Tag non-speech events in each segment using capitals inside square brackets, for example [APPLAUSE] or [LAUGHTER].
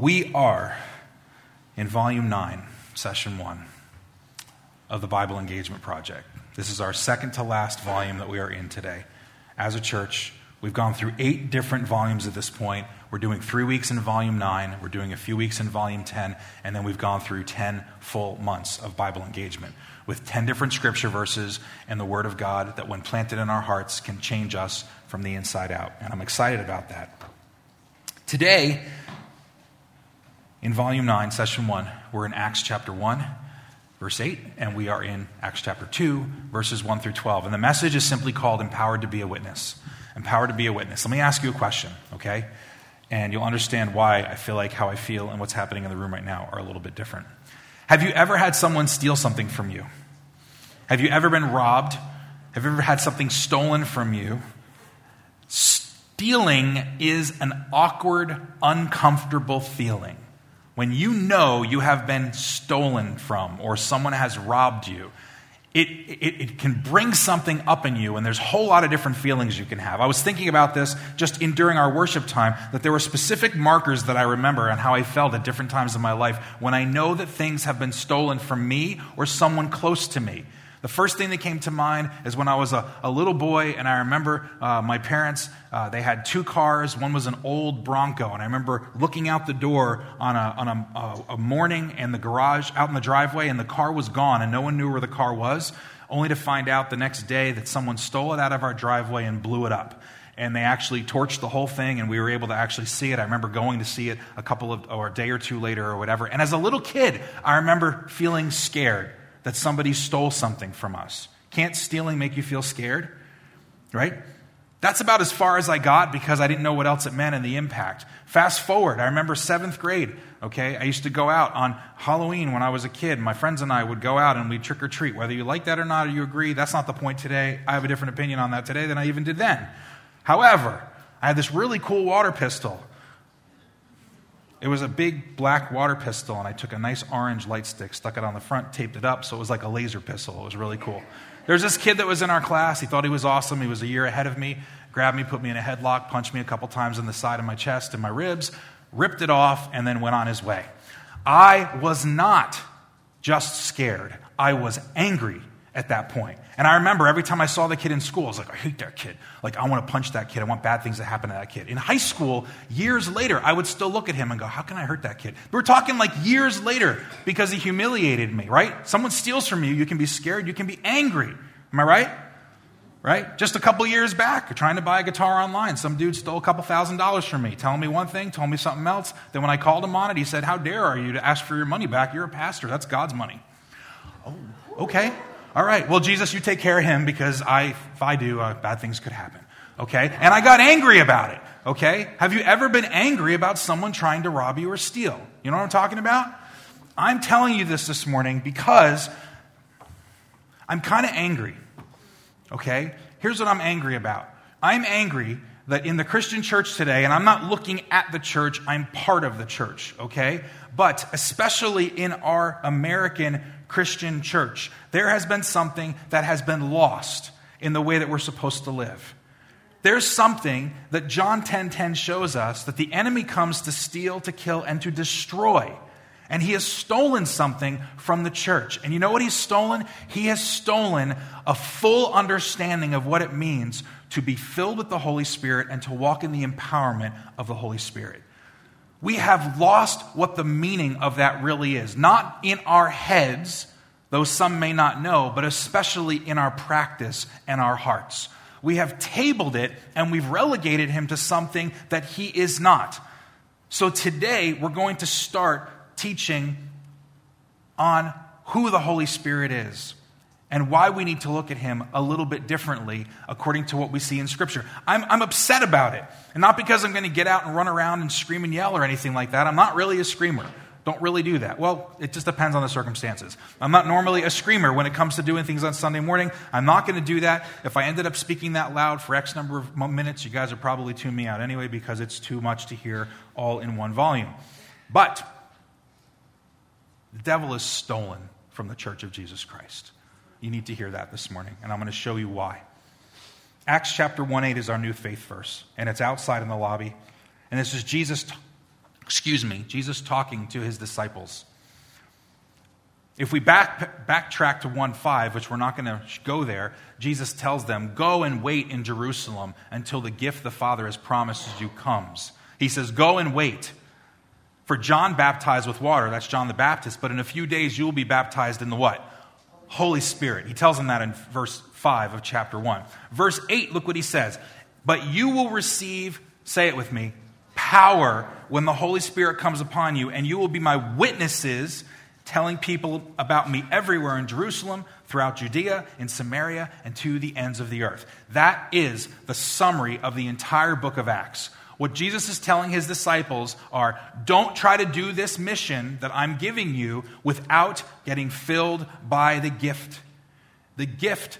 We are in volume 9, session 1 of the Bible Engagement Project. This is our second to last volume that we are in today. As a church, we've gone through eight different volumes at this point. We're doing three weeks in volume 9, we're doing a few weeks in volume 10, and then we've gone through 10 full months of Bible engagement with 10 different scripture verses and the Word of God that, when planted in our hearts, can change us from the inside out. And I'm excited about that. Today, in volume 9, session 1, we're in Acts chapter 1, verse 8, and we are in Acts chapter 2, verses 1 through 12. And the message is simply called Empowered to be a Witness. Empowered to be a Witness. Let me ask you a question, okay? And you'll understand why I feel like how I feel and what's happening in the room right now are a little bit different. Have you ever had someone steal something from you? Have you ever been robbed? Have you ever had something stolen from you? Stealing is an awkward, uncomfortable feeling. When you know you have been stolen from or someone has robbed you, it, it, it, can bring something up in you, and there's a whole lot of different feelings you can have. I was thinking about this just in during our worship time, that there were specific markers that I remember and how I felt at different times in my life when I know that things have been stolen from me or someone close to me. The first thing that came to mind is when I was a, a little boy, and I remember uh, my parents, uh, they had two cars. One was an old Bronco, and I remember looking out the door on, a, on a, a morning in the garage, out in the driveway, and the car was gone, and no one knew where the car was, only to find out the next day that someone stole it out of our driveway and blew it up. And they actually torched the whole thing and we were able to actually see it. I remember going to see it a couple of or a day or two later or whatever. And as a little kid i remember feeling scared that somebody stole something from us. Can't stealing make you feel scared? Right? That's about as far as I got because I didn't know what else it meant and the impact. Fast forward, I remember seventh grade, okay? I used to go out on Halloween when I was a kid. My friends and I would go out and we'd trick or treat. Whether you like that or not, or you agree, that's not the point today. I have a different opinion on that today than I even did then. However, I had this really cool water pistol it was a big black water pistol, and I took a nice orange light stick, stuck it on the front, taped it up, so it was like a laser pistol. It was really cool. There's this kid that was in our class. He thought he was awesome. He was a year ahead of me. Grabbed me, put me in a headlock, punched me a couple times in the side of my chest and my ribs, ripped it off, and then went on his way. I was not just scared, I was angry at that point. And I remember every time I saw the kid in school, I was like, I hate that kid. Like, I want to punch that kid. I want bad things to happen to that kid. In high school, years later, I would still look at him and go, How can I hurt that kid? We're talking like years later because he humiliated me, right? Someone steals from you, you can be scared, you can be angry. Am I right? Right? Just a couple years back, trying to buy a guitar online, some dude stole a couple thousand dollars from me, telling me one thing, told me something else. Then when I called him on it, he said, How dare are you to ask for your money back? You're a pastor. That's God's money. Oh, okay. All right, well, Jesus, you take care of him because I, if I do, uh, bad things could happen. Okay? And I got angry about it. Okay? Have you ever been angry about someone trying to rob you or steal? You know what I'm talking about? I'm telling you this this morning because I'm kind of angry. Okay? Here's what I'm angry about I'm angry that in the Christian church today, and I'm not looking at the church, I'm part of the church, okay? But especially in our American Christian church, there has been something that has been lost in the way that we're supposed to live. There's something that John 10:10 10, 10 shows us that the enemy comes to steal, to kill and to destroy. And he has stolen something from the church. And you know what he's stolen? He has stolen a full understanding of what it means to be filled with the Holy Spirit and to walk in the empowerment of the Holy Spirit. We have lost what the meaning of that really is. Not in our heads, though some may not know, but especially in our practice and our hearts. We have tabled it and we've relegated him to something that he is not. So today we're going to start teaching on who the Holy Spirit is and why we need to look at him a little bit differently according to what we see in Scripture. I'm, I'm upset about it. And not because I'm going to get out and run around and scream and yell or anything like that. I'm not really a screamer. Don't really do that. Well, it just depends on the circumstances. I'm not normally a screamer when it comes to doing things on Sunday morning. I'm not going to do that. If I ended up speaking that loud for X number of minutes, you guys would probably tune me out anyway because it's too much to hear all in one volume. But the devil is stolen from the church of Jesus Christ. You need to hear that this morning, and I'm going to show you why. Acts chapter 1 8 is our new faith verse, and it's outside in the lobby. And this is Jesus t- Excuse me, Jesus talking to his disciples. If we back, backtrack to 1 5, which we're not going to go there, Jesus tells them, Go and wait in Jerusalem until the gift the Father has promised you comes. He says, Go and wait. For John baptized with water, that's John the Baptist, but in a few days you will be baptized in the what? Holy Spirit. He tells them that in verse 5 of chapter 1. Verse 8, look what he says. But you will receive, say it with me, power when the Holy Spirit comes upon you, and you will be my witnesses telling people about me everywhere in Jerusalem, throughout Judea, in Samaria, and to the ends of the earth. That is the summary of the entire book of Acts. What Jesus is telling his disciples are don't try to do this mission that I'm giving you without getting filled by the gift. The gift,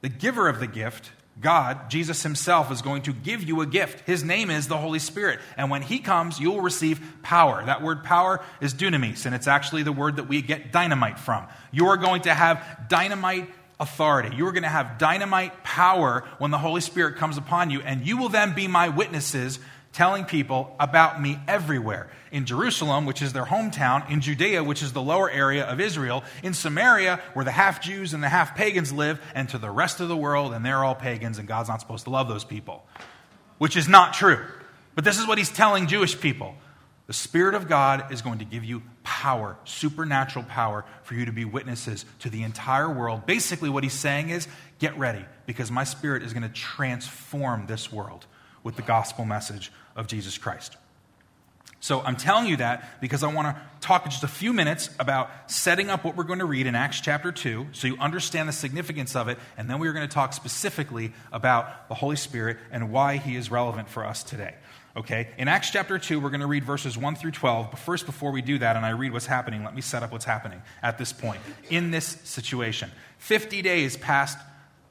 the giver of the gift, God, Jesus himself, is going to give you a gift. His name is the Holy Spirit. And when he comes, you will receive power. That word power is dunamis, and it's actually the word that we get dynamite from. You are going to have dynamite authority. You are going to have dynamite power when the Holy Spirit comes upon you, and you will then be my witnesses telling people about me everywhere in Jerusalem, which is their hometown, in Judea, which is the lower area of Israel, in Samaria, where the half Jews and the half pagans live, and to the rest of the world, and they're all pagans, and God's not supposed to love those people, which is not true. But this is what he's telling Jewish people. The Spirit of God is going to give you power, supernatural power, for you to be witnesses to the entire world. Basically, what he's saying is get ready, because my Spirit is going to transform this world with the gospel message of Jesus Christ. So I'm telling you that because I want to talk just a few minutes about setting up what we're going to read in Acts chapter 2 so you understand the significance of it, and then we're going to talk specifically about the Holy Spirit and why he is relevant for us today. Okay? In Acts chapter 2, we're going to read verses 1 through 12. But first, before we do that and I read what's happening, let me set up what's happening at this point in this situation. 50 days past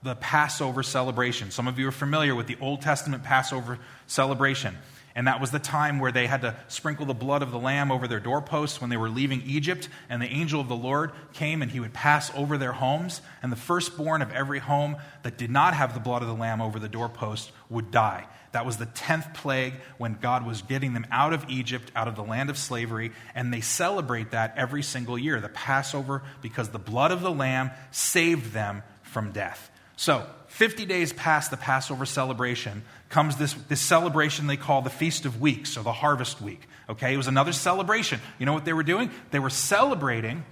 the Passover celebration. Some of you are familiar with the Old Testament Passover celebration. And that was the time where they had to sprinkle the blood of the lamb over their doorposts when they were leaving Egypt. And the angel of the Lord came and he would pass over their homes. And the firstborn of every home that did not have the blood of the lamb over the doorpost would die. That was the 10th plague when God was getting them out of Egypt, out of the land of slavery. And they celebrate that every single year, the Passover, because the blood of the lamb saved them from death. So, 50 days past the Passover celebration comes this, this celebration they call the Feast of Weeks or the Harvest Week. Okay, it was another celebration. You know what they were doing? They were celebrating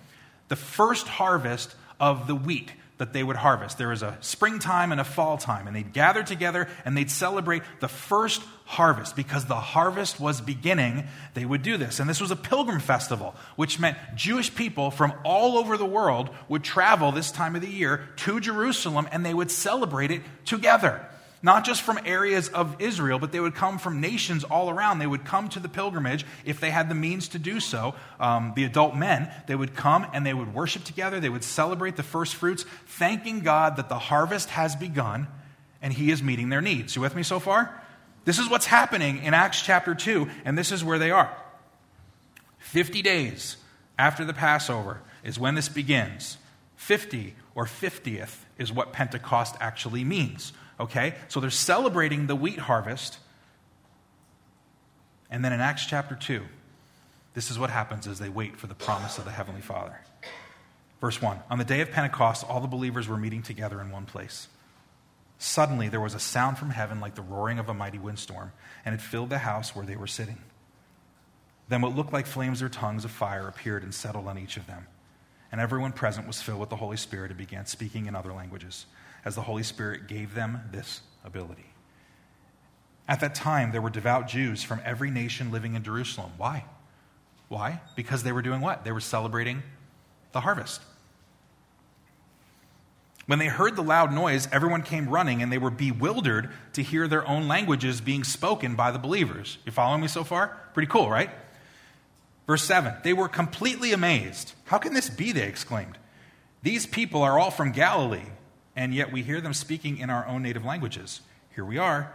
the first harvest of the wheat that they would harvest. There was a springtime and a fall time, and they'd gather together and they'd celebrate the first harvest because the harvest was beginning. They would do this. And this was a pilgrim festival, which meant Jewish people from all over the world would travel this time of the year to Jerusalem and they would celebrate it together not just from areas of Israel, but they would come from nations all around. They would come to the pilgrimage if they had the means to do so. Um, the adult men, they would come and they would worship together. They would celebrate the first fruits, thanking God that the harvest has begun and He is meeting their needs. You with me so far? This is what's happening in Acts chapter 2, and this is where they are. 50 days after the Passover is when this begins. 50 or 50th is what Pentecost actually means. Okay? So they're celebrating the wheat harvest. And then in Acts chapter 2, this is what happens as they wait for the promise of the Heavenly Father. Verse 1 On the day of Pentecost, all the believers were meeting together in one place. Suddenly, there was a sound from heaven like the roaring of a mighty windstorm, and it filled the house where they were sitting. Then what looked like flames or tongues of fire appeared and settled on each of them. And everyone present was filled with the Holy Spirit and began speaking in other languages as the Holy Spirit gave them this ability. At that time, there were devout Jews from every nation living in Jerusalem. Why? Why? Because they were doing what? They were celebrating the harvest. When they heard the loud noise, everyone came running and they were bewildered to hear their own languages being spoken by the believers. You following me so far? Pretty cool, right? Verse 7 They were completely amazed. How can this be? They exclaimed. These people are all from Galilee and yet we hear them speaking in our own native languages. Here we are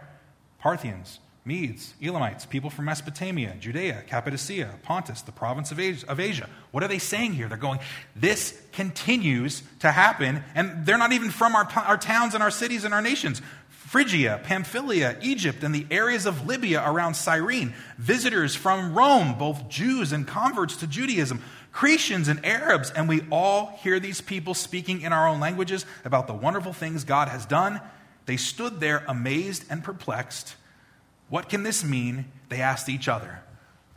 Parthians, Medes, Elamites, people from Mesopotamia, Judea, Cappadocia, Pontus, the province of Asia. What are they saying here? They're going, this continues to happen, and they're not even from our, our towns and our cities and our nations. Phrygia, Pamphylia, Egypt, and the areas of Libya around Cyrene, visitors from Rome, both Jews and converts to Judaism, Cretians and Arabs, and we all hear these people speaking in our own languages about the wonderful things God has done. They stood there amazed and perplexed. What can this mean? They asked each other.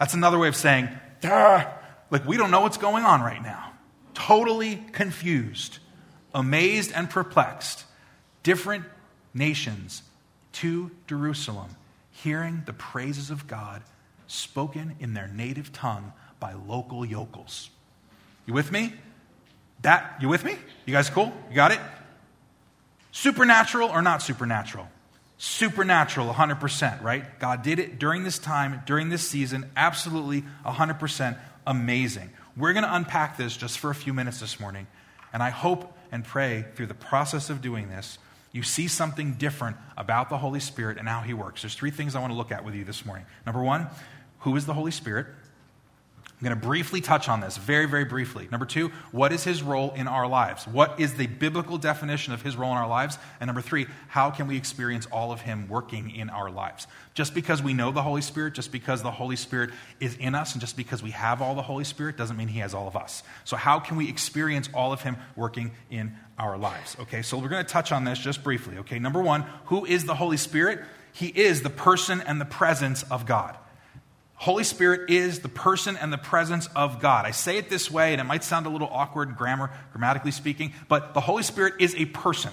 That's another way of saying, Duh. like we don't know what's going on right now. Totally confused, amazed and perplexed. Different nations to Jerusalem, hearing the praises of God spoken in their native tongue by local yokels. You with me? That, you with me? You guys cool? You got it? Supernatural or not supernatural? Supernatural, 100%, right? God did it during this time, during this season, absolutely 100% amazing. We're going to unpack this just for a few minutes this morning, and I hope and pray through the process of doing this, you see something different about the Holy Spirit and how He works. There's three things I want to look at with you this morning. Number one, who is the Holy Spirit? I'm going to briefly touch on this, very, very briefly. Number two, what is his role in our lives? What is the biblical definition of his role in our lives? And number three, how can we experience all of him working in our lives? Just because we know the Holy Spirit, just because the Holy Spirit is in us, and just because we have all the Holy Spirit doesn't mean he has all of us. So, how can we experience all of him working in our lives? Okay, so we're going to touch on this just briefly. Okay, number one, who is the Holy Spirit? He is the person and the presence of God. Holy Spirit is the person and the presence of God. I say it this way, and it might sound a little awkward grammar, grammatically speaking, but the Holy Spirit is a person.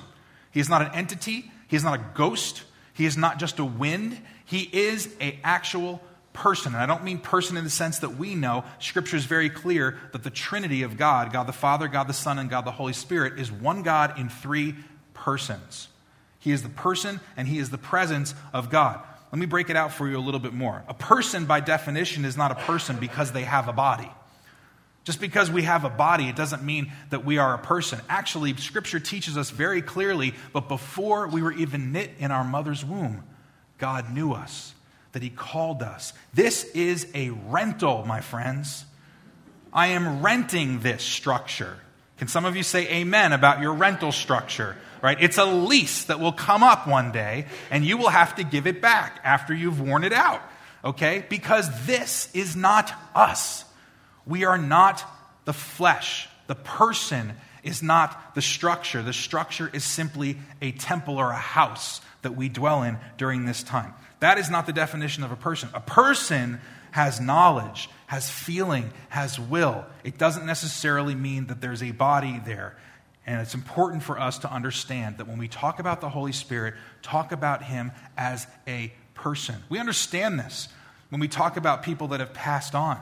He is not an entity. He is not a ghost. He is not just a wind. He is an actual person. And I don't mean person in the sense that we know. Scripture is very clear that the Trinity of God, God the Father, God the Son, and God the Holy Spirit, is one God in three persons. He is the person and he is the presence of God. Let me break it out for you a little bit more. A person, by definition, is not a person because they have a body. Just because we have a body, it doesn't mean that we are a person. Actually, Scripture teaches us very clearly, but before we were even knit in our mother's womb, God knew us, that He called us. This is a rental, my friends. I am renting this structure. Can some of you say amen about your rental structure? Right? It's a lease that will come up one day and you will have to give it back after you've worn it out, okay? Because this is not us. We are not the flesh. The person is not the structure. The structure is simply a temple or a house that we dwell in during this time. That is not the definition of a person. A person has knowledge, has feeling, has will. It doesn't necessarily mean that there's a body there. And it's important for us to understand that when we talk about the Holy Spirit, talk about Him as a person. We understand this when we talk about people that have passed on,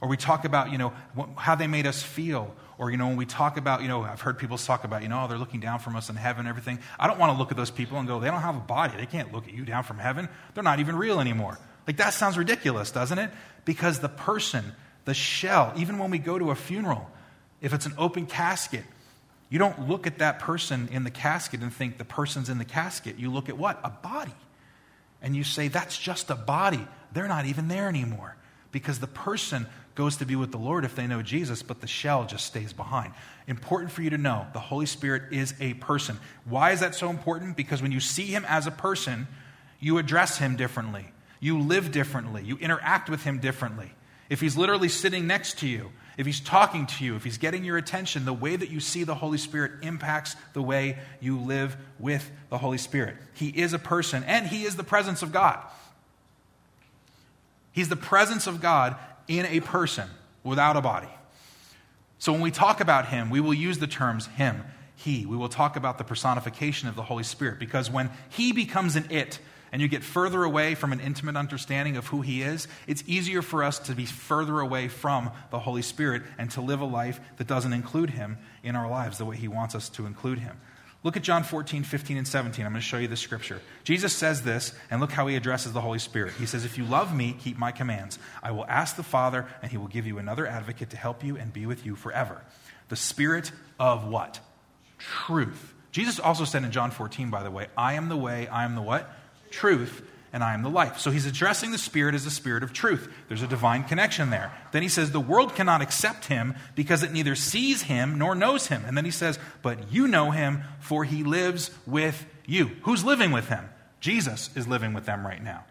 or we talk about, you know, how they made us feel, or, you know, when we talk about, you know, I've heard people talk about, you know, oh, they're looking down from us in heaven and everything. I don't want to look at those people and go, they don't have a body. They can't look at you down from heaven. They're not even real anymore. Like, that sounds ridiculous, doesn't it? Because the person, the shell, even when we go to a funeral, if it's an open casket, you don't look at that person in the casket and think the person's in the casket. You look at what? A body. And you say, that's just a body. They're not even there anymore. Because the person goes to be with the Lord if they know Jesus, but the shell just stays behind. Important for you to know the Holy Spirit is a person. Why is that so important? Because when you see him as a person, you address him differently, you live differently, you interact with him differently. If he's literally sitting next to you, if he's talking to you, if he's getting your attention, the way that you see the Holy Spirit impacts the way you live with the Holy Spirit. He is a person and he is the presence of God. He's the presence of God in a person without a body. So when we talk about him, we will use the terms him, he. We will talk about the personification of the Holy Spirit because when he becomes an it, and you get further away from an intimate understanding of who He is, it's easier for us to be further away from the Holy Spirit and to live a life that doesn't include Him in our lives the way He wants us to include Him. Look at John 14, 15, and 17. I'm going to show you the scripture. Jesus says this, and look how he addresses the Holy Spirit. He says, If you love me, keep my commands. I will ask the Father, and he will give you another advocate to help you and be with you forever. The Spirit of what? Truth. Jesus also said in John 14, by the way, I am the way, I am the what? Truth, and I am the life. So he's addressing the Spirit as the Spirit of truth. There's a divine connection there. Then he says, The world cannot accept him because it neither sees him nor knows him. And then he says, But you know him, for he lives with You. Who's living with him? Jesus is living with them right now.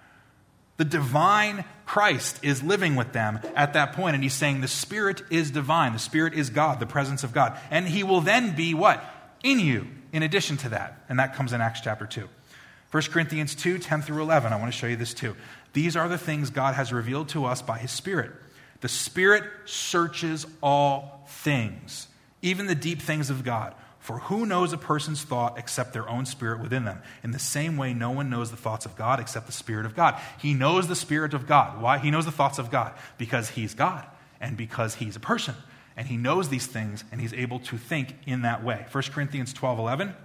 The divine Christ is living with them at that point, and he's saying the Spirit is divine. The Spirit is God, the presence of God. And he will then be what? In you, in addition to that. And that comes in Acts chapter 2. 1 Corinthians 2 10 through 11. I want to show you this too. These are the things God has revealed to us by his Spirit. The Spirit searches all things, even the deep things of God. For who knows a person's thought except their own spirit within them? In the same way, no one knows the thoughts of God except the Spirit of God. He knows the Spirit of God. Why? He knows the thoughts of God because he's God and because he's a person. And he knows these things and he's able to think in that way. 1 Corinthians 12 11.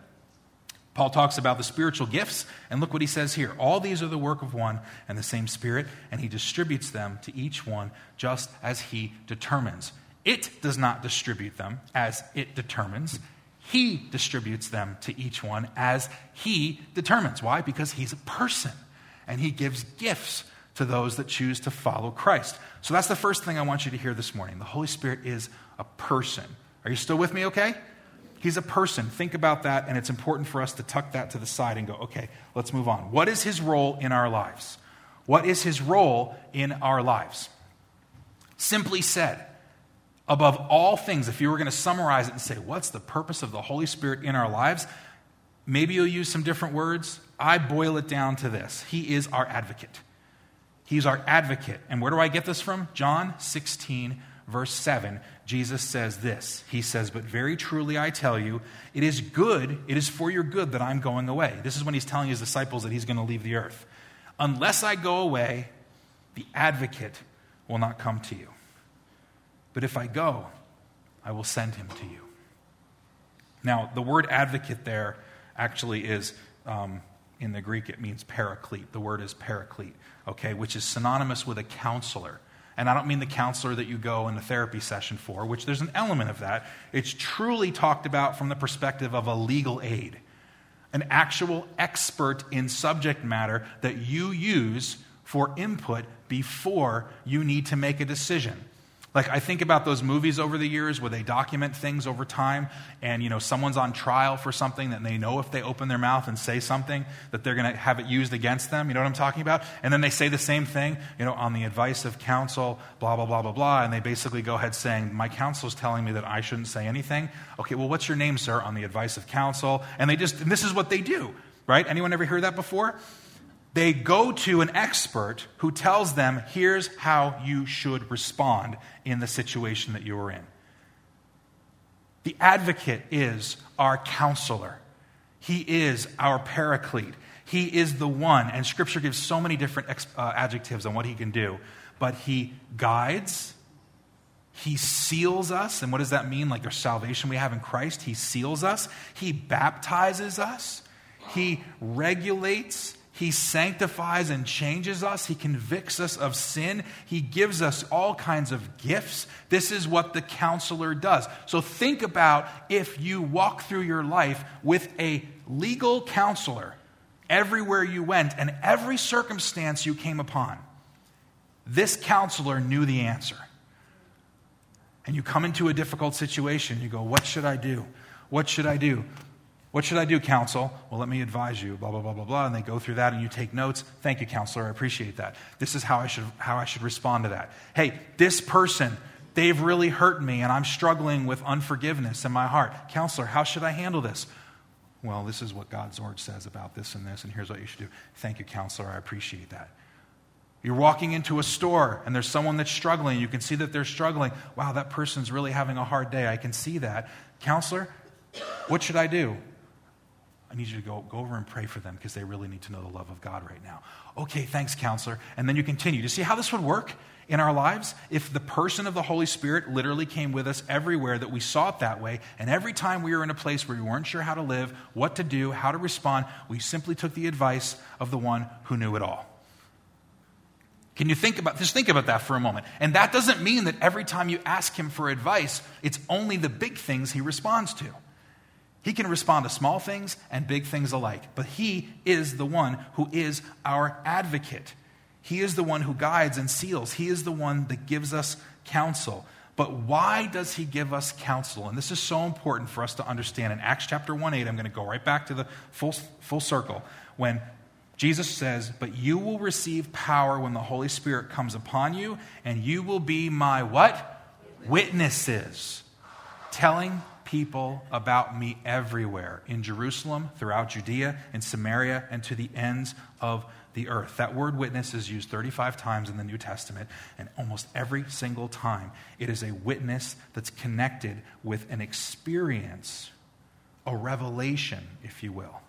Paul talks about the spiritual gifts, and look what he says here. All these are the work of one and the same Spirit, and he distributes them to each one just as he determines. It does not distribute them as it determines. He distributes them to each one as he determines. Why? Because he's a person, and he gives gifts to those that choose to follow Christ. So that's the first thing I want you to hear this morning. The Holy Spirit is a person. Are you still with me okay? He's a person. Think about that, and it's important for us to tuck that to the side and go, okay, let's move on. What is his role in our lives? What is his role in our lives? Simply said, above all things, if you were going to summarize it and say, what's the purpose of the Holy Spirit in our lives? Maybe you'll use some different words. I boil it down to this He is our advocate. He's our advocate. And where do I get this from? John 16, verse 7, Jesus says this. He says, But very truly I tell you, it is good, it is for your good that I'm going away. This is when he's telling his disciples that he's going to leave the earth. Unless I go away, the advocate will not come to you. But if I go, I will send him to you. Now, the word advocate there actually is, um, in the Greek, it means paraclete. The word is paraclete, okay, which is synonymous with a counselor. And I don't mean the counselor that you go in a therapy session for, which there's an element of that. It's truly talked about from the perspective of a legal aid, an actual expert in subject matter that you use for input before you need to make a decision. Like I think about those movies over the years where they document things over time and you know someone's on trial for something that they know if they open their mouth and say something that they're going to have it used against them, you know what I'm talking about? And then they say the same thing, you know, on the advice of counsel, blah blah blah blah blah, and they basically go ahead saying, "My counsel is telling me that I shouldn't say anything." Okay, well what's your name, sir, on the advice of counsel? And they just and this is what they do, right? Anyone ever hear that before? They go to an expert who tells them, here's how you should respond in the situation that you are in. The advocate is our counselor, he is our paraclete. He is the one, and Scripture gives so many different uh, adjectives on what he can do, but he guides, he seals us. And what does that mean? Like there's salvation we have in Christ. He seals us. He baptizes us. He regulates. He sanctifies and changes us. He convicts us of sin. He gives us all kinds of gifts. This is what the counselor does. So think about if you walk through your life with a legal counselor everywhere you went and every circumstance you came upon. This counselor knew the answer. And you come into a difficult situation, you go, What should I do? What should I do? What should I do, counsel? Well, let me advise you, blah, blah, blah, blah, blah. And they go through that and you take notes. Thank you, counselor. I appreciate that. This is how I should, how I should respond to that. Hey, this person, they've really hurt me and I'm struggling with unforgiveness in my heart. Counselor, how should I handle this? Well, this is what God's word says about this and this, and here's what you should do. Thank you, counselor. I appreciate that. You're walking into a store and there's someone that's struggling. You can see that they're struggling. Wow, that person's really having a hard day. I can see that. Counselor, what should I do? I need you to go, go over and pray for them because they really need to know the love of God right now. Okay, thanks, counselor. And then you continue. To see how this would work in our lives? If the person of the Holy Spirit literally came with us everywhere that we saw it that way, and every time we were in a place where we weren't sure how to live, what to do, how to respond, we simply took the advice of the one who knew it all. Can you think about just think about that for a moment? And that doesn't mean that every time you ask him for advice, it's only the big things he responds to. He can respond to small things and big things alike, but He is the one who is our advocate. He is the one who guides and seals. He is the one that gives us counsel. But why does he give us counsel? And this is so important for us to understand. In Acts chapter 1 8, I'm going to go right back to the full, full circle. When Jesus says, But you will receive power when the Holy Spirit comes upon you, and you will be my what? Witnesses. Telling people about me everywhere in Jerusalem, throughout Judea, in Samaria, and to the ends of the earth. That word witness is used 35 times in the New Testament, and almost every single time it is a witness that's connected with an experience, a revelation, if you will.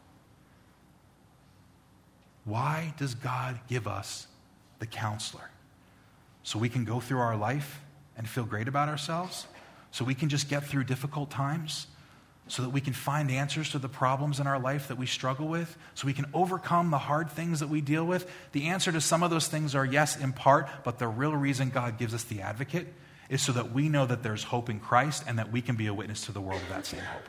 Why does God give us the counselor? So we can go through our life and feel great about ourselves? So we can just get through difficult times? so that we can find answers to the problems in our life that we struggle with, so we can overcome the hard things that we deal with? The answer to some of those things are yes, in part, but the real reason God gives us the advocate is so that we know that there's hope in Christ and that we can be a witness to the world of that same hope.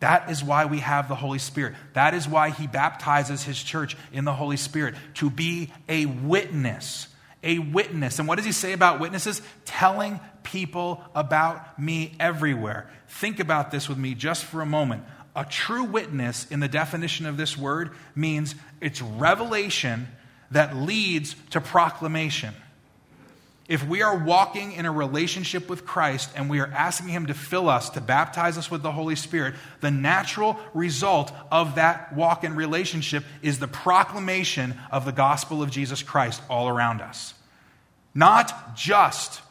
That is why we have the Holy Spirit. That is why He baptizes His church in the Holy Spirit, to be a witness. A witness. And what does He say about witnesses? Telling people about me everywhere. Think about this with me just for a moment. A true witness, in the definition of this word, means it's revelation that leads to proclamation. If we are walking in a relationship with Christ and we are asking Him to fill us, to baptize us with the Holy Spirit, the natural result of that walk in relationship is the proclamation of the gospel of Jesus Christ all around us. Not just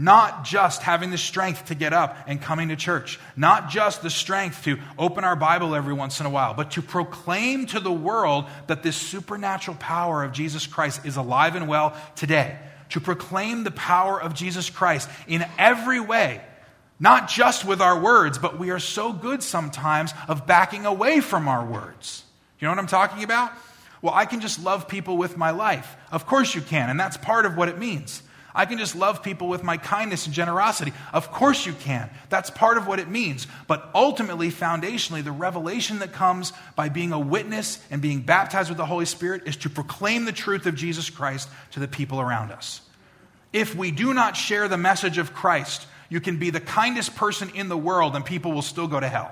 not just having the strength to get up and coming to church, not just the strength to open our Bible every once in a while, but to proclaim to the world that this supernatural power of Jesus Christ is alive and well today. To proclaim the power of Jesus Christ in every way, not just with our words, but we are so good sometimes of backing away from our words. You know what I'm talking about? Well, I can just love people with my life. Of course you can, and that's part of what it means. I can just love people with my kindness and generosity. Of course you can. That's part of what it means. But ultimately, foundationally, the revelation that comes by being a witness and being baptized with the Holy Spirit is to proclaim the truth of Jesus Christ to the people around us. If we do not share the message of Christ, you can be the kindest person in the world and people will still go to hell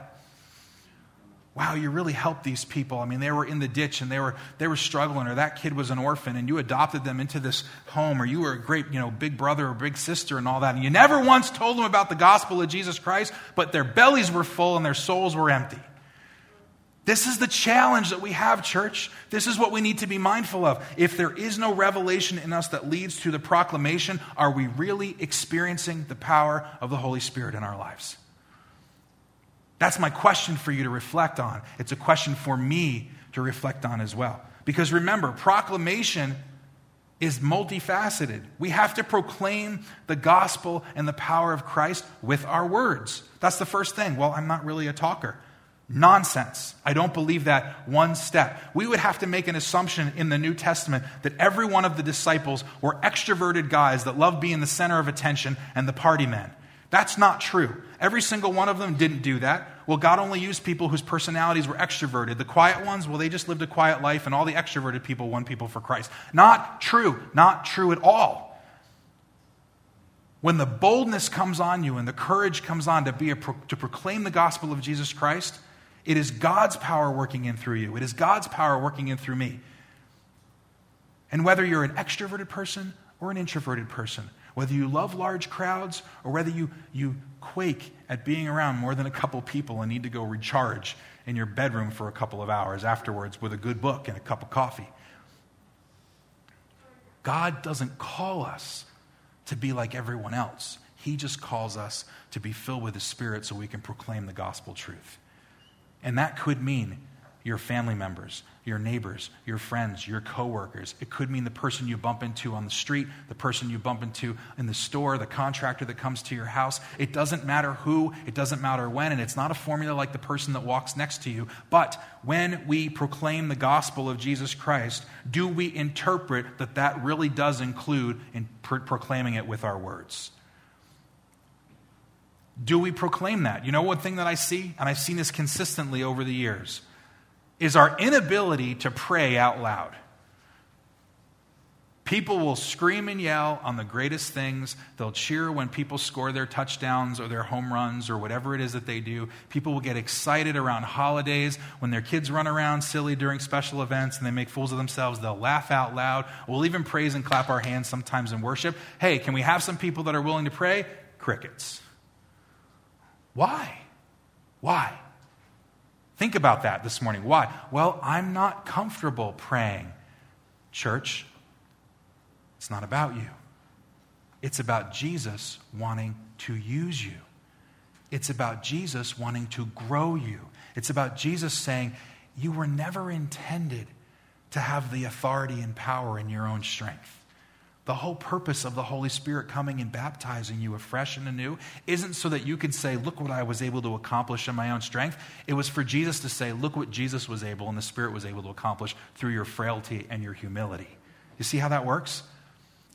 wow, you really helped these people. I mean, they were in the ditch and they were, they were struggling, or that kid was an orphan and you adopted them into this home, or you were a great, you know, big brother or big sister and all that. And you never once told them about the gospel of Jesus Christ, but their bellies were full and their souls were empty. This is the challenge that we have, church. This is what we need to be mindful of. If there is no revelation in us that leads to the proclamation, are we really experiencing the power of the Holy Spirit in our lives? That's my question for you to reflect on. It's a question for me to reflect on as well. Because remember, proclamation is multifaceted. We have to proclaim the gospel and the power of Christ with our words. That's the first thing. Well, I'm not really a talker. Nonsense. I don't believe that one step. We would have to make an assumption in the New Testament that every one of the disciples were extroverted guys that loved being the center of attention and the party men. That's not true. Every single one of them didn't do that. Well, God only used people whose personalities were extroverted. The quiet ones, well, they just lived a quiet life, and all the extroverted people won people for Christ. Not true. Not true at all. When the boldness comes on you and the courage comes on to, be a, to proclaim the gospel of Jesus Christ, it is God's power working in through you. It is God's power working in through me. And whether you're an extroverted person or an introverted person, whether you love large crowds or whether you, you quake at being around more than a couple people and need to go recharge in your bedroom for a couple of hours afterwards with a good book and a cup of coffee. God doesn't call us to be like everyone else. He just calls us to be filled with the Spirit so we can proclaim the gospel truth. And that could mean your family members, your neighbors, your friends, your coworkers. It could mean the person you bump into on the street, the person you bump into in the store, the contractor that comes to your house. It doesn't matter who, it doesn't matter when, and it's not a formula like the person that walks next to you. But when we proclaim the gospel of Jesus Christ, do we interpret that that really does include in pro- proclaiming it with our words? Do we proclaim that? You know, one thing that I see, and I've seen this consistently over the years is our inability to pray out loud. People will scream and yell on the greatest things. They'll cheer when people score their touchdowns or their home runs or whatever it is that they do. People will get excited around holidays when their kids run around silly during special events and they make fools of themselves. They'll laugh out loud. We'll even praise and clap our hands sometimes in worship. Hey, can we have some people that are willing to pray? Crickets. Why? Why? Think about that this morning. Why? Well, I'm not comfortable praying. Church, it's not about you. It's about Jesus wanting to use you. It's about Jesus wanting to grow you. It's about Jesus saying, You were never intended to have the authority and power in your own strength. The whole purpose of the Holy Spirit coming and baptizing you afresh and anew isn't so that you can say, Look what I was able to accomplish in my own strength. It was for Jesus to say, Look what Jesus was able and the Spirit was able to accomplish through your frailty and your humility. You see how that works?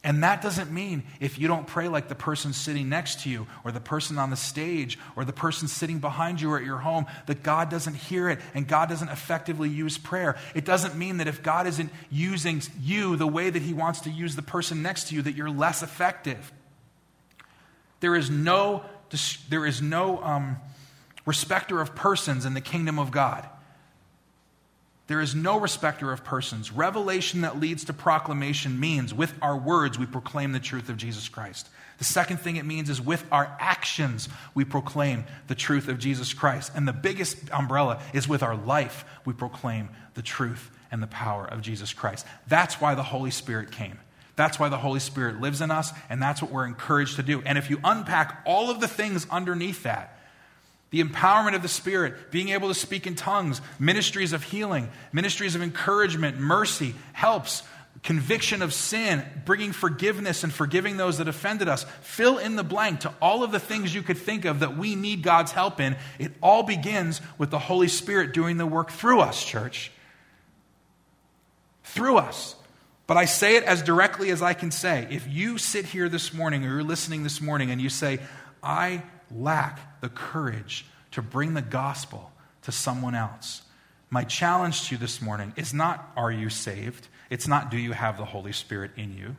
And that doesn't mean if you don't pray like the person sitting next to you, or the person on the stage, or the person sitting behind you or at your home, that God doesn't hear it and God doesn't effectively use prayer. It doesn't mean that if God isn't using you the way that He wants to use the person next to you, that you're less effective. There is no, there is no um, respecter of persons in the kingdom of God. There is no respecter of persons. Revelation that leads to proclamation means with our words we proclaim the truth of Jesus Christ. The second thing it means is with our actions we proclaim the truth of Jesus Christ. And the biggest umbrella is with our life we proclaim the truth and the power of Jesus Christ. That's why the Holy Spirit came. That's why the Holy Spirit lives in us, and that's what we're encouraged to do. And if you unpack all of the things underneath that, the empowerment of the Spirit, being able to speak in tongues, ministries of healing, ministries of encouragement, mercy, helps, conviction of sin, bringing forgiveness and forgiving those that offended us. Fill in the blank to all of the things you could think of that we need God's help in. It all begins with the Holy Spirit doing the work through us, church. Through us. But I say it as directly as I can say. If you sit here this morning or you're listening this morning and you say, I lack the courage to bring the gospel to someone else. My challenge to you this morning is not, are you saved? It's not, do you have the Holy Spirit in you?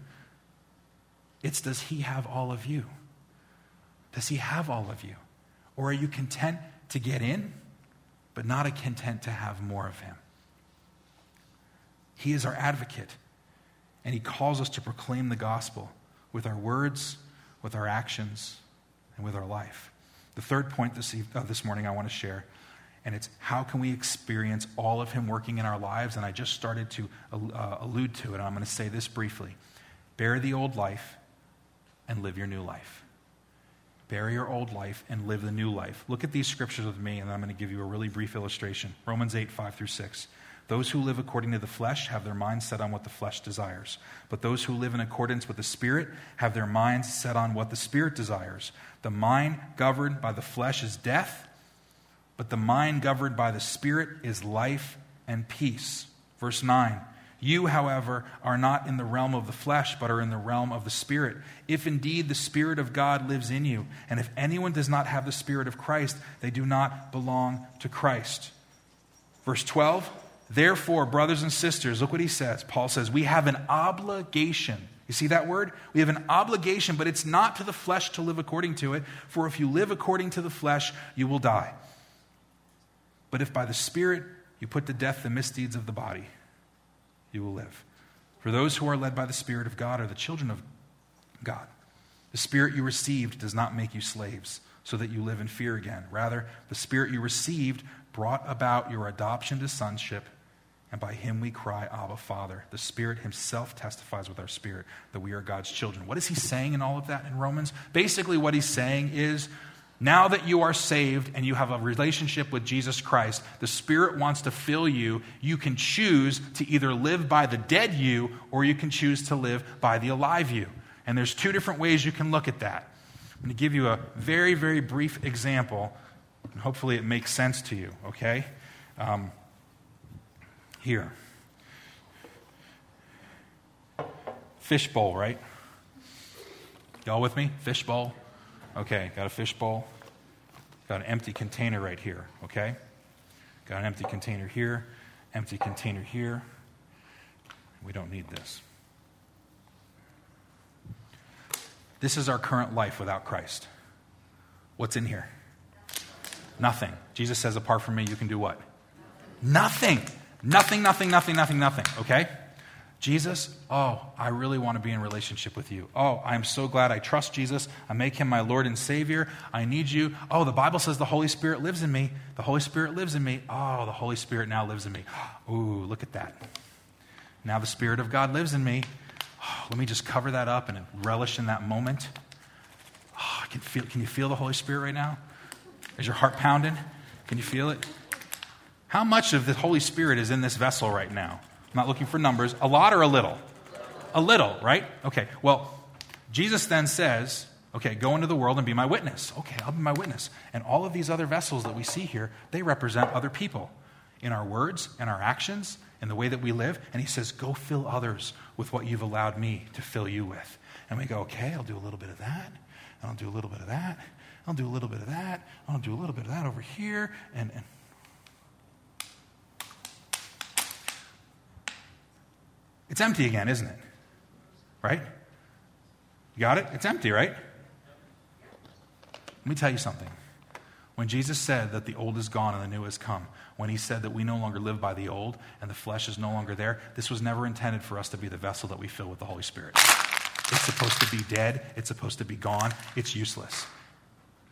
It's, does he have all of you? Does he have all of you? Or are you content to get in, but not a content to have more of him? He is our advocate, and he calls us to proclaim the gospel with our words, with our actions, and with our life. The third point this, uh, this morning I want to share, and it's how can we experience all of Him working in our lives? And I just started to uh, allude to it, and I'm going to say this briefly Bear the old life and live your new life. Bury your old life and live the new life. Look at these scriptures with me, and I'm going to give you a really brief illustration. Romans 8, 5 through 6. Those who live according to the flesh have their minds set on what the flesh desires. But those who live in accordance with the Spirit have their minds set on what the Spirit desires. The mind governed by the flesh is death, but the mind governed by the Spirit is life and peace. Verse 9. You, however, are not in the realm of the flesh, but are in the realm of the Spirit. If indeed the Spirit of God lives in you, and if anyone does not have the Spirit of Christ, they do not belong to Christ. Verse 12 Therefore, brothers and sisters, look what he says. Paul says, We have an obligation. You see that word? We have an obligation, but it's not to the flesh to live according to it. For if you live according to the flesh, you will die. But if by the Spirit you put to death the misdeeds of the body, you will live. For those who are led by the Spirit of God are the children of God. The Spirit you received does not make you slaves, so that you live in fear again. Rather, the Spirit you received brought about your adoption to sonship and by him we cry, Abba, Father. The Spirit himself testifies with our spirit that we are God's children. What is he saying in all of that in Romans? Basically, what he's saying is now that you are saved and you have a relationship with Jesus Christ, the Spirit wants to fill you. You can choose to either live by the dead you or you can choose to live by the alive you. And there's two different ways you can look at that. I'm going to give you a very, very brief example, hopefully it makes sense to you, okay? Um, here. Fishbowl, right? Y'all with me? Fishbowl? Okay, got a fishbowl. Got an empty container right here, okay? Got an empty container here, empty container here. We don't need this. This is our current life without Christ. What's in here? Nothing. Jesus says, apart from me, you can do what? Nothing. Nothing, nothing, nothing, nothing, nothing. Okay? Jesus, oh, I really want to be in relationship with you. Oh, I'm so glad I trust Jesus. I make him my Lord and Savior. I need you. Oh, the Bible says the Holy Spirit lives in me. The Holy Spirit lives in me. Oh, the Holy Spirit now lives in me. Ooh, look at that. Now the Spirit of God lives in me. Oh, let me just cover that up and relish in that moment. Oh, can, feel, can you feel the Holy Spirit right now? Is your heart pounding? Can you feel it? How much of the Holy Spirit is in this vessel right now? I'm not looking for numbers. A lot or a little? A little, right? Okay, well, Jesus then says, okay, go into the world and be my witness. Okay, I'll be my witness. And all of these other vessels that we see here, they represent other people in our words and our actions and the way that we live. And he says, go fill others with what you've allowed me to fill you with. And we go, okay, I'll do a little bit of that. And I'll do a little bit of that. I'll do a little bit of that. I'll do a little bit of that over here. And, and It's empty again, isn't it? Right? You got it? It's empty, right? Let me tell you something. When Jesus said that the old is gone and the new has come, when he said that we no longer live by the old and the flesh is no longer there, this was never intended for us to be the vessel that we fill with the Holy Spirit. It's supposed to be dead, it's supposed to be gone, it's useless.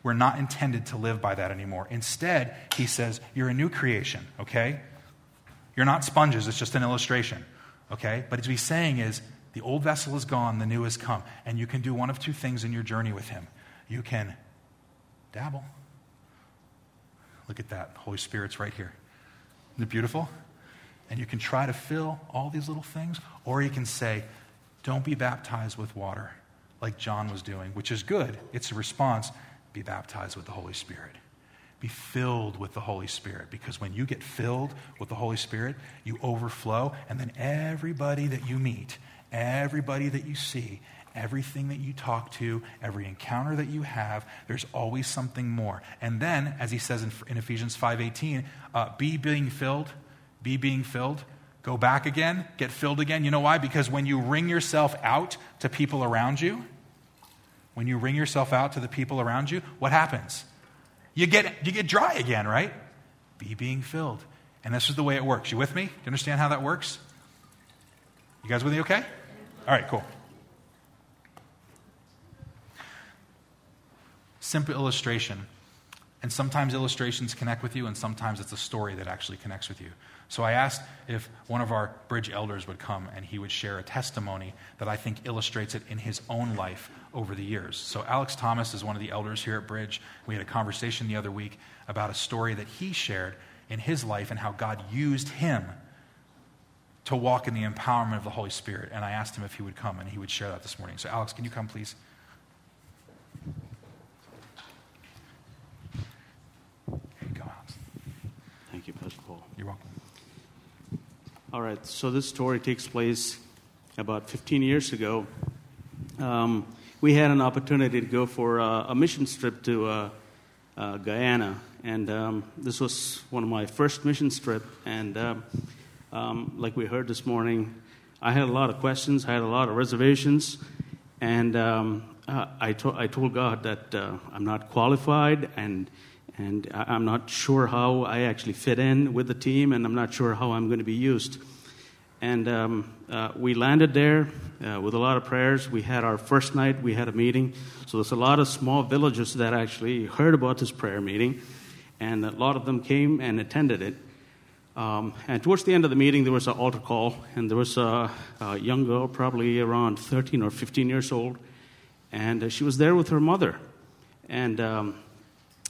We're not intended to live by that anymore. Instead, he says, You're a new creation, okay? You're not sponges, it's just an illustration. Okay? But what he's saying is the old vessel is gone, the new has come. And you can do one of two things in your journey with him. You can dabble. Look at that. Holy Spirit's right here. Isn't it beautiful? And you can try to fill all these little things, or you can say, Don't be baptized with water like John was doing, which is good. It's a response. Be baptized with the Holy Spirit be filled with the Holy Spirit. Because when you get filled with the Holy Spirit, you overflow, and then everybody that you meet, everybody that you see, everything that you talk to, every encounter that you have, there's always something more. And then, as he says in, in Ephesians 5.18, uh, be being filled, be being filled, go back again, get filled again. You know why? Because when you wring yourself out to people around you, when you wring yourself out to the people around you, what happens? you get, you get dry again, right? Be being filled. And this is the way it works. You with me? Do you understand how that works? You guys with me okay? All right, cool. Simple illustration. And sometimes illustrations connect with you, and sometimes it's a story that actually connects with you. So I asked if one of our bridge elders would come and he would share a testimony that I think illustrates it in his own life over the years. So Alex Thomas is one of the elders here at Bridge. We had a conversation the other week about a story that he shared in his life and how God used him to walk in the empowerment of the Holy Spirit. And I asked him if he would come and he would share that this morning. So Alex, can you come please? Here you go, Thank you, Pastor Paul. You're welcome. All right, so this story takes place about 15 years ago. Um, we had an opportunity to go for uh, a mission trip to uh, uh, Guyana, and um, this was one of my first mission trip. And um, um, like we heard this morning, I had a lot of questions, I had a lot of reservations, and um, I, to- I told God that uh, I'm not qualified. And and I'm not sure how I actually fit in with the team, and I'm not sure how I'm going to be used. And um, uh, we landed there uh, with a lot of prayers. We had our first night, we had a meeting. So there's a lot of small villages that actually heard about this prayer meeting, and a lot of them came and attended it. Um, and towards the end of the meeting, there was an altar call, and there was a, a young girl, probably around 13 or 15 years old, and uh, she was there with her mother. And um,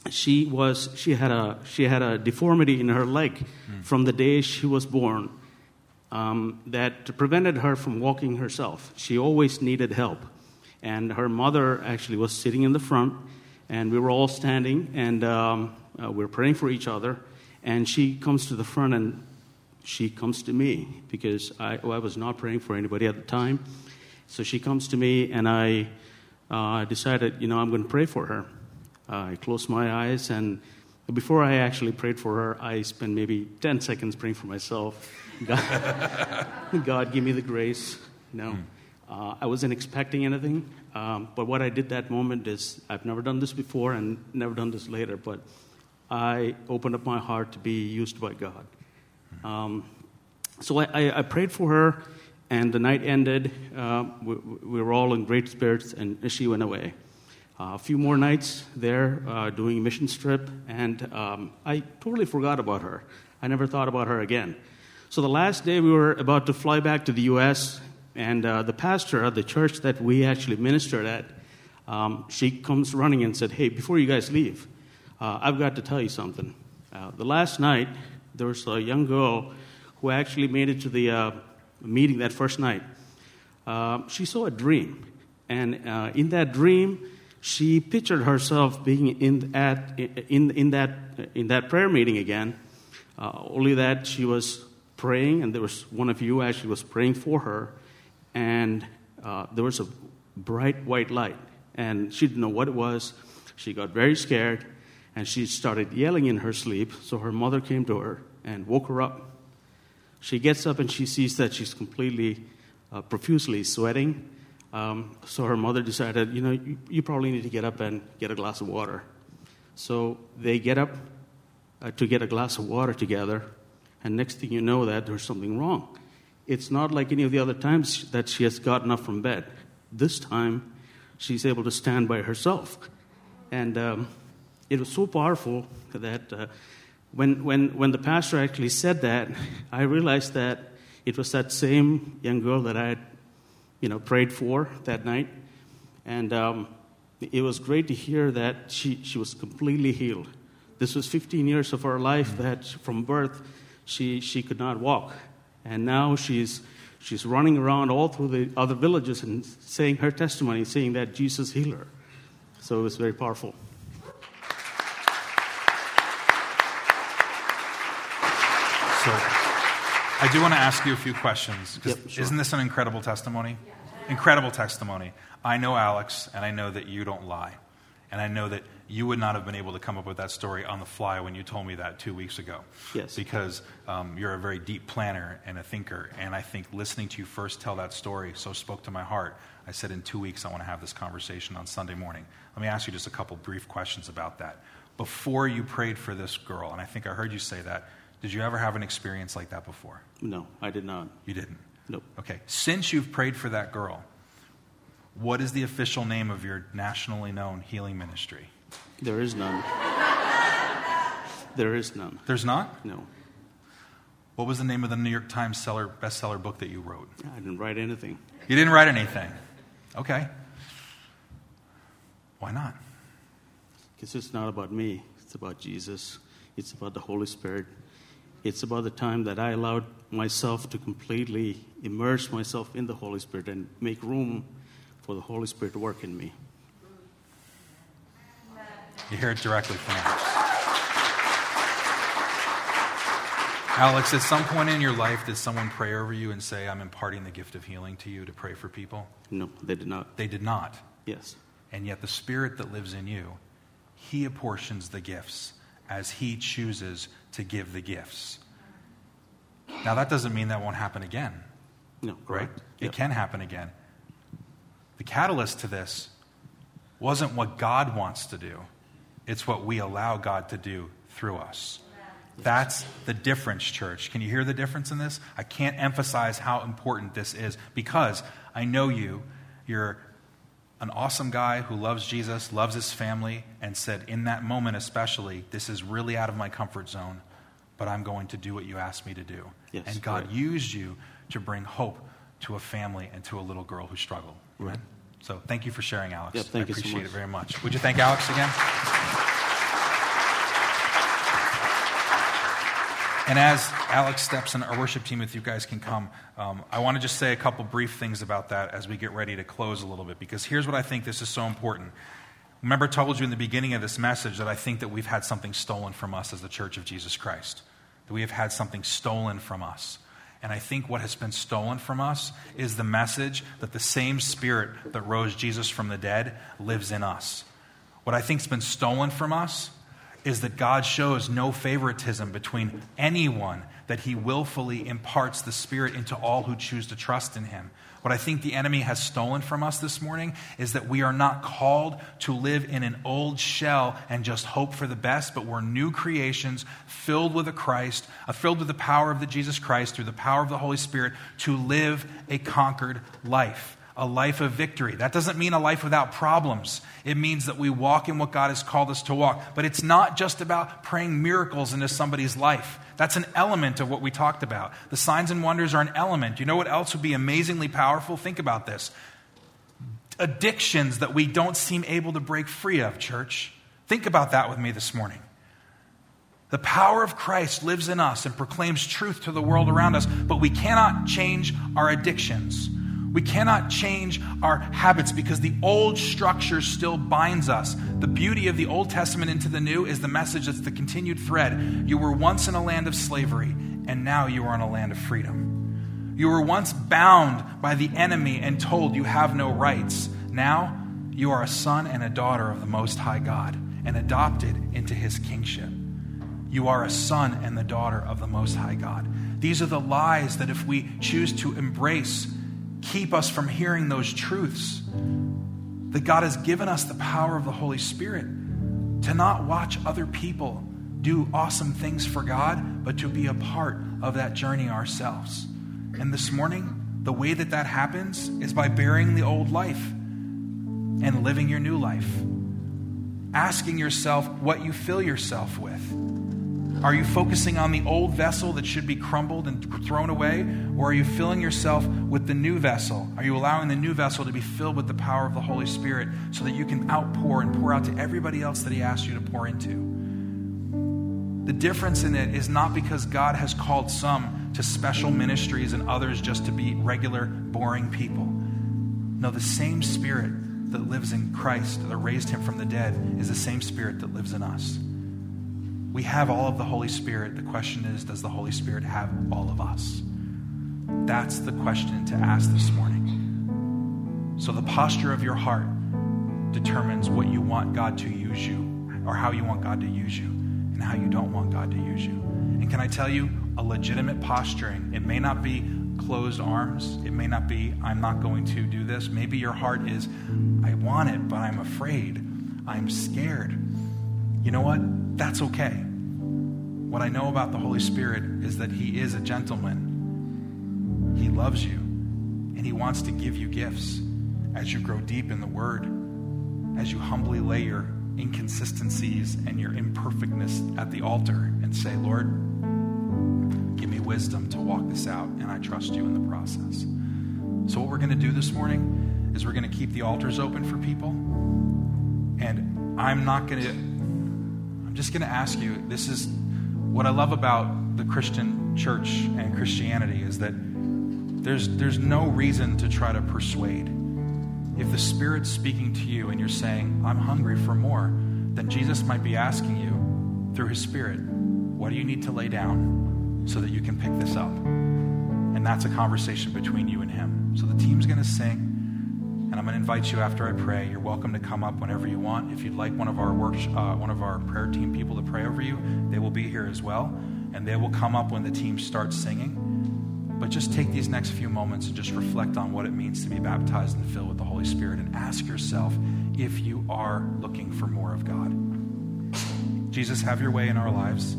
she was she had a she had a deformity in her leg mm. from the day she was born um, that prevented her from walking herself. She always needed help, and her mother actually was sitting in the front, and we were all standing, and um, uh, we were praying for each other. And she comes to the front, and she comes to me because I, well, I was not praying for anybody at the time. So she comes to me, and I uh, decided, you know, I'm going to pray for her. Uh, I closed my eyes, and before I actually prayed for her, I spent maybe 10 seconds praying for myself. God, [LAUGHS] God give me the grace. No. mm. Uh, I wasn't expecting anything, um, but what I did that moment is I've never done this before and never done this later, but I opened up my heart to be used by God. Um, so I, I, I, prayed for her, and the night ended. Uh, we, we, were all in great spirits, and she went away. Uh, a few more nights there uh, doing mission trip, and um, I totally forgot about her. I never thought about her again. So the last day we were about to fly back to the U.S., and uh, the pastor at the church that we actually ministered at, um, she comes running and said, Hey, before you guys leave, uh, I've got to tell you something. Uh, the last night, there was a young girl who actually made it to the uh, meeting that first night. She saw a dream, and in that dream, she pictured herself being in, at, in, in, that, in that prayer meeting again, only that she was praying, and there was one of you actually was praying for her and uh, there was a bright white light, and she didn't know what it was. She got very scared, and she started yelling in her sleep. So her mother came to her and woke her up. She gets up and she sees that she's completely, uh, profusely sweating. Um, so her mother decided, you know, you, you, probably need to get up and get a glass of water. So they get up uh, to get a glass of water together, and next thing you know, that there's something wrong. It's not like any of the other times that she has gotten up from bed. This time, she's able to stand by herself. And um, it was so powerful that uh, when, when, when the pastor actually said that, I realized that it was that same young girl that I had you know, prayed for that night. And um, it was great to hear that she, she was completely healed. This was 15 years of her life that from birth she, she could not walk. And now she's, she's running around all through the other villages and saying her testimony, saying that Jesus healed her. So it was very powerful. So I do want to ask you a few questions. Yep, sure. Isn't this an incredible testimony? Incredible testimony. I know Alex, and I know that you don't lie. And I know that you would not have been able to come up with that story on the fly when you told me that two weeks ago. Yes. Because um, you're a very deep planner and a thinker. And I think listening to you first tell that story so spoke to my heart. I said, in two weeks, I want to have this conversation on Sunday morning. Let me ask you just a couple brief questions about that. Before you prayed for this girl, and I think I heard you say that, did you ever have an experience like that before? No, I did not. You didn't? Nope. Okay. Since you've prayed for that girl, what is the official name of your nationally known healing ministry? There is none. there is none. There's not? No. What was the name of the New York Times seller, bestseller book that you wrote? I didn't write anything. You didn't write anything? Okay. Why not? Because it's not about me, it's about Jesus, it's about the Holy Spirit. It's about the time that I allowed myself to completely immerse myself in the Holy Spirit and make room for the Holy Spirit to work in me. You hear it directly from Alex. Alex, at some point in your life, did someone pray over you and say, I'm imparting the gift of healing to you to pray for people? No, they did not. They did not. Yes. And yet, the Spirit that lives in you, He apportions the gifts as He chooses to give the gifts. Now, that doesn't mean that won't happen again. No, correct. Right? Yep. It can happen again. The catalyst to this wasn't what God wants to do, it's what we allow God to do through us. That's the difference, church. Can you hear the difference in this? I can't emphasize how important this is because I know you. You're an awesome guy who loves Jesus, loves his family, and said, in that moment especially, this is really out of my comfort zone, but I'm going to do what you asked me to do. Yes, and God used you to bring hope to a family and to a little girl who struggled. Right. So thank you for sharing, Alex. Yep, thank I appreciate you so it very much. Would you thank Alex again? And as Alex steps in our worship team, if you guys can come, um, I want to just say a couple brief things about that as we get ready to close a little bit, because here's what I think this is so important. Remember, I told you in the beginning of this message that I think that we've had something stolen from us as the Church of Jesus Christ, that we have had something stolen from us. And I think what has been stolen from us is the message that the same spirit that rose Jesus from the dead lives in us. What I think's been stolen from us is that God shows no favoritism between anyone, that he willfully imparts the Spirit into all who choose to trust in him. What I think the enemy has stolen from us this morning is that we are not called to live in an old shell and just hope for the best, but we're new creations filled with a Christ, uh, filled with the power of the Jesus Christ through the power of the Holy Spirit to live a conquered life a life of victory. That doesn't mean a life without problems. It means that we walk in what God has called us to walk. But it's not just about praying miracles into somebody's life. That's an element of what we talked about. The signs and wonders are an element. You know what else would be amazingly powerful? Think about this addictions that we don't seem able to break free of, church. Think about that with me this morning. The power of Christ lives in us and proclaims truth to the world around us, but we cannot change our addictions. We cannot change our habits because the old structure still binds us. The beauty of the Old Testament into the New is the message that's the continued thread. You were once in a land of slavery, and now you are in a land of freedom. You were once bound by the enemy and told you have no rights. Now you are a son and a daughter of the Most High God and adopted into his kingship. You are a son and the daughter of the Most High God. These are the lies that if we choose to embrace, keep us from hearing those truths. That God has given us the power of the Holy Spirit to not watch other people do awesome things for God, but to be a part of that journey ourselves. And this morning, the way that that happens is by bearing the old life and living your new life. Asking yourself what you fill yourself with. Are you focusing on the old vessel that should be crumbled and thrown away? Or are you filling yourself with the new vessel? Are you allowing the new vessel to be filled with the power of the Holy Spirit so that you can outpour and pour out to everybody else that He asked you to pour into? The difference in it is not because God has called some to special ministries and others just to be regular, boring people. No, the same Spirit that lives in Christ, that raised Him from the dead, is the same Spirit that lives in us. We have all of the Holy Spirit. The question is, does the Holy Spirit have all of us? That's the question to ask this morning. So, the posture of your heart determines what you want God to use you, or how you want God to use you, and how you don't want God to use you. And can I tell you, a legitimate posturing, it may not be closed arms. It may not be, I'm not going to do this. Maybe your heart is, I want it, but I'm afraid. I'm scared. You know what? That's okay. What I know about the Holy Spirit is that He is a gentleman. He loves you, and He wants to give you gifts as you grow deep in the Word, as you humbly lay your inconsistencies and your imperfectness at the altar and say, Lord, give me wisdom to walk this out, and I trust you in the process. So, what we're going to do this morning is we're going to keep the altars open for people. And I'm not going to I'm just going to ask you this is what I love about the Christian church and Christianity is that there's, there's no reason to try to persuade. If the Spirit's speaking to you and you're saying, I'm hungry for more, then Jesus might be asking you through His Spirit, what do you need to lay down so that you can pick this up? And that's a conversation between you and Him. So the team's going to sing. And I'm going to invite you after I pray. You're welcome to come up whenever you want. If you'd like one of our work, uh, one of our prayer team people to pray over you, they will be here as well, and they will come up when the team starts singing. But just take these next few moments and just reflect on what it means to be baptized and filled with the Holy Spirit, and ask yourself if you are looking for more of God. Jesus, have your way in our lives.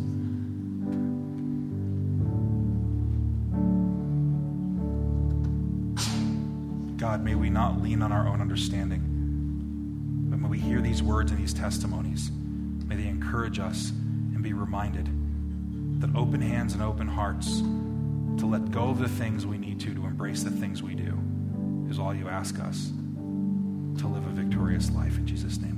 God, may we not lean on our own understanding, but may we hear these words and these testimonies. May they encourage us and be reminded that open hands and open hearts to let go of the things we need to, to embrace the things we do, is all you ask us to live a victorious life. In Jesus' name